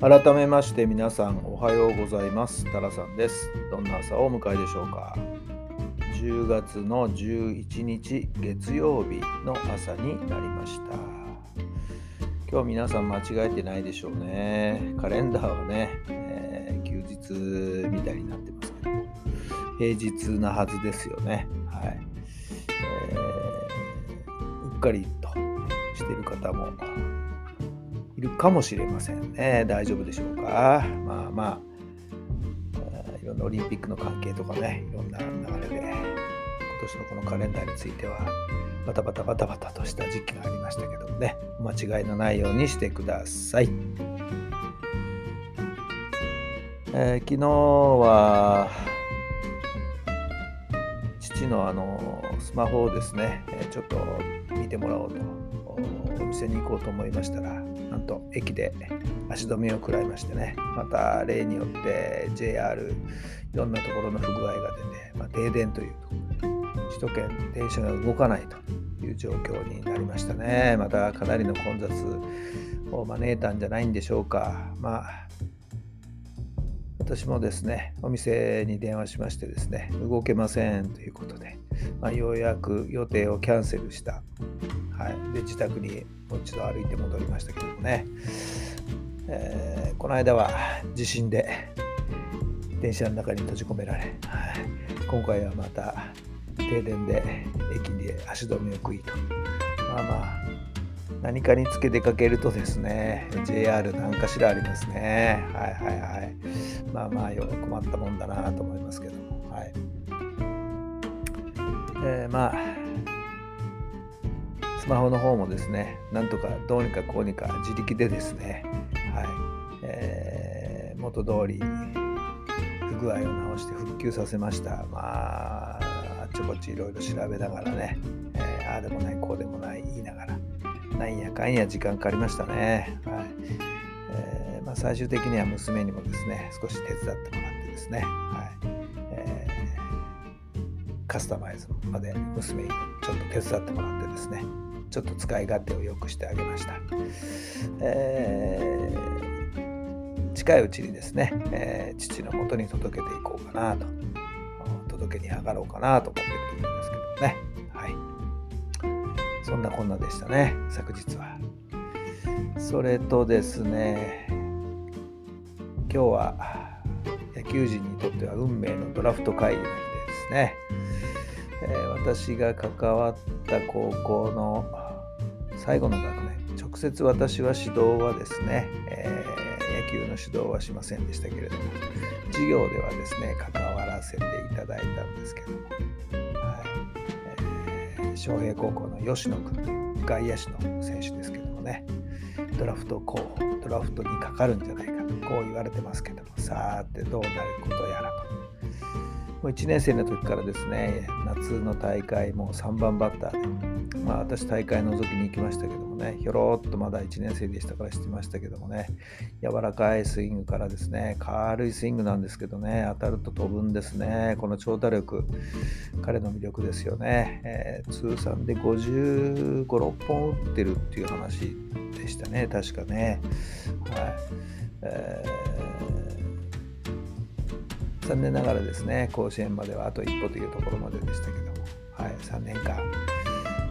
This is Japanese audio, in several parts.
改めまして皆さんおはようございます。タラさんです。どんな朝をお迎えでしょうか。10月の11日月曜日の朝になりました。今日皆さん間違えてないでしょうね。カレンダーはね、えー、休日みたいになってますけど。平日なはずですよね。はい、えー、うっかりとしてる方もいるかもしれませんね。大丈夫でしょうか？まあまあ、いろんなオリンピックの関係とかね、いろんな流れで、今年のこのカレンダーについては、バタバタバタバタとした時期がありましたけどもね、間違いのないようにしてください。えー、昨日は、父のあのスマホをですね、ちょっと見てもらおうと店に行こうと思いましたらなんと駅で足止めを食らいましてね。また例によって JR いろんなところの不具合が出て、まあ、停電というところで首都圏電車が動かないという状況になりましたね。またかなりの混雑を招いたんじゃないんでしょうか。まあ私もですねお店に電話しましてですね動けませんということで、まあ、ようやく予定をキャンセルした、はい、で自宅にもう一度歩いて戻りましたけどもね、えー、この間は地震で電車の中に閉じ込められ、はい、今回はまた停電で駅で足止めを食いと。まあまあ何かにつけ出かけるとですね JR 何かしらありますね。はいはいはい。まあまあ困ったもんだなと思いますけども。はい。えー、まあマホの方もですねなんとかどうにかこうにか自力でですねはい。えー、元通り不具合を直して復旧させました。まああっちこっちいろいろ調べながらね、えー、ああでもないこうでもない言いながらなんやかんや時間かかりましたね。はい。えーまあ、最終的には娘にもですね、少し手伝ってもらってですね、はい、カスタマイズまで娘にちょっと手伝ってもらってですね、ちょっと使い勝手を良くしてあげました。えー、近いうちにですね、えー、父のもとに届けていこうかなと、届けに上がろうかなと思っているところですけどねはい。そんなこんなでしたね、昨日は。それとですね、今日は野球人にとっては運命のドラフト会議の日ですね。えー、私が関わった高校の最後の学年、直接私は指導はですね、えー、野球の指導はしませんでしたけれども、授業ではですね、関わらせていただいたんですけども、昌平高校の吉野君外野手の選手ですけどもねドラフト候補ドラフトにかかるんじゃないかとこう言われてますけどもさあってどうなることやらもう1年生の時からですね夏の大会も3番バッターでまあ私大会覗きに行きましたけどもねひょろっとまだ1年生でしたから知ってましたけどもね柔らかいスイングからですね軽いスイングなんですけどね当たると飛ぶんですね。この長打力彼の魅力ですよね、えー、通算で55、6本打ってるっていう話でしたね確かね。はい、えー残念ながらですね甲子園まではあと一歩というところまででしたけども、はい、3年間、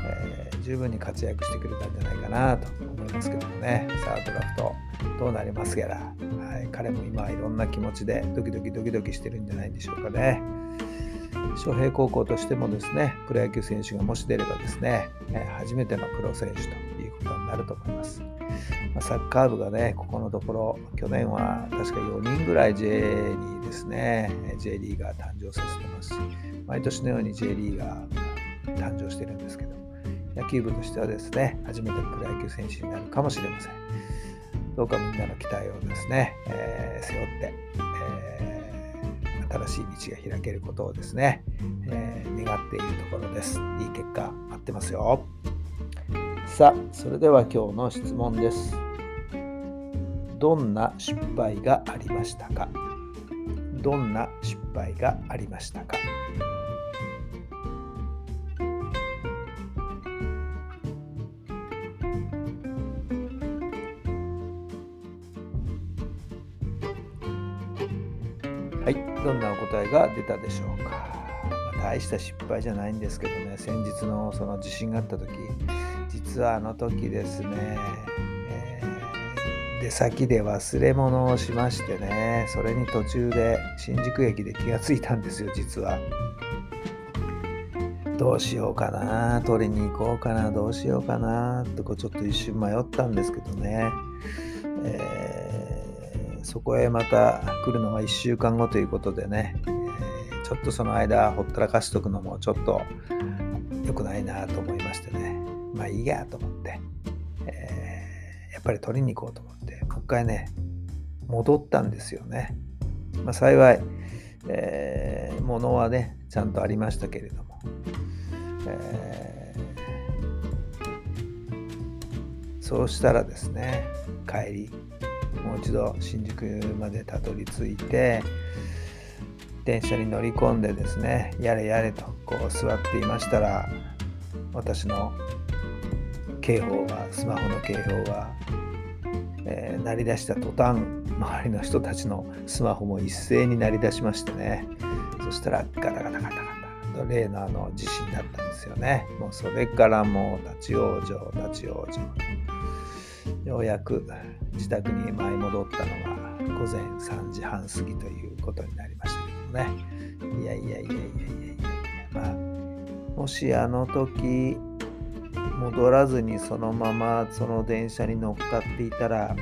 えー、十分に活躍してくれたんじゃないかなと思いますけどもねさあドラフトどうなりますやら、はい、彼も今はいろんな気持ちでドキドキドキドキしてるんじゃないでしょうかね。昌平高校としてもですねプロ野球選手がもし出ればですね初めてのプロ選手ということになると思います。まサッカー部がね、ここのところ、去年は確か4人ぐらい J にですね、J リーガー誕生させてますし、毎年のように J リーガーが誕生してるんですけど、野球部としてはですね、初めてのプロ野球選手になるかもしれません。どうかみんなの期待をですね、えー、背負って、えー、新しい道が開けることをですね、えー、願っているところです。いい結果待ってますよ。さあ、それでは今日の質問です。どんな失敗がありましたか？どんな失敗がありましたか？はい、どんなお答えが出たでしょうか？まあ、大した失敗じゃないんですけどね、先日のその地震があった時、実はあの時ですね、出先で忘れ物をしましてね、それに途中で新宿駅で気がついたんですよ、実は。どうしようかな、取りに行こうかな、どうしようかな、とこちょっと一瞬迷ったんですけどね。えーそこへまた来るのが1週間後ということでね、えー、ちょっとその間ほったらかしとくのもちょっと良くないなと思いましてねまあいいやと思って、えー、やっぱり取りに行こうと思ってもう一回ね戻ったんですよね、まあ、幸い、えー、物はねちゃんとありましたけれども、えー、そうしたらですね帰りもう一度新宿までたどり着いて電車に乗り込んでですねやれやれとこう座っていましたら私の警報がスマホの警報が、えー、鳴り出した途端周りの人たちのスマホも一斉に鳴り出しましてね。そしたらガタガタガタガタと例のあの地震だったんですよねもうそれからもう立ち往生立ち往生ようやく自宅に舞い戻ったのが午前3時半過ぎということになりましたけどもねいやいやいやいやいやいやまあもしあの時戻らずにそのままその電車に乗っかっていたら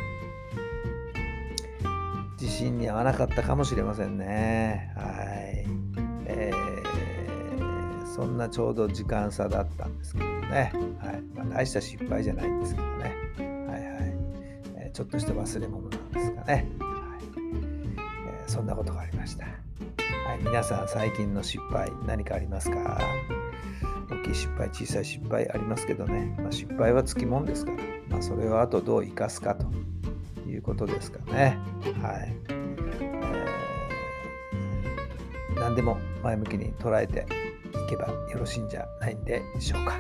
地震に合わなかったかもしれませんね。はい、えー、そんなちょうど時間差だったんですけどね、はい。まあ、大した失敗じゃないんですけどね。はいはい。えちょっとした忘れ物なんですかね。はい。えー、そんなことがありました。はい、皆さん最近の失敗何かありますか？大きい失敗、小さい失敗ありますけどね、まあ、失敗はつきもんですから、まあ、それをあとどう生かすかということですかね。はい。えー、何でも前向きに捉えていけばよろしいんじゃないんでしょうか。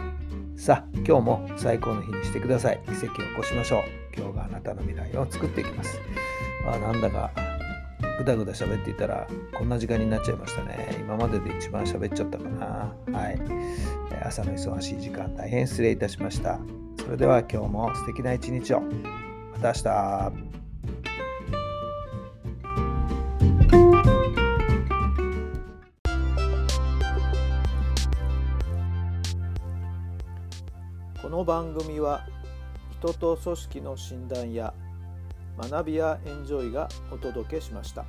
さあ、今日も最高の日にしてください。奇跡を起こしましょう。今日があなたの未来を作っていきます。まあなんだかぐだぐだ喋っていたらこんな時間になっちゃいましたね。今までで一番喋っちゃったかな。はい。朝の忙しい時間大変失礼いたしました。それでは今日も素敵な一日を。また明日。この番組は人と組織の診断や学びやエンジョイがお届けしました。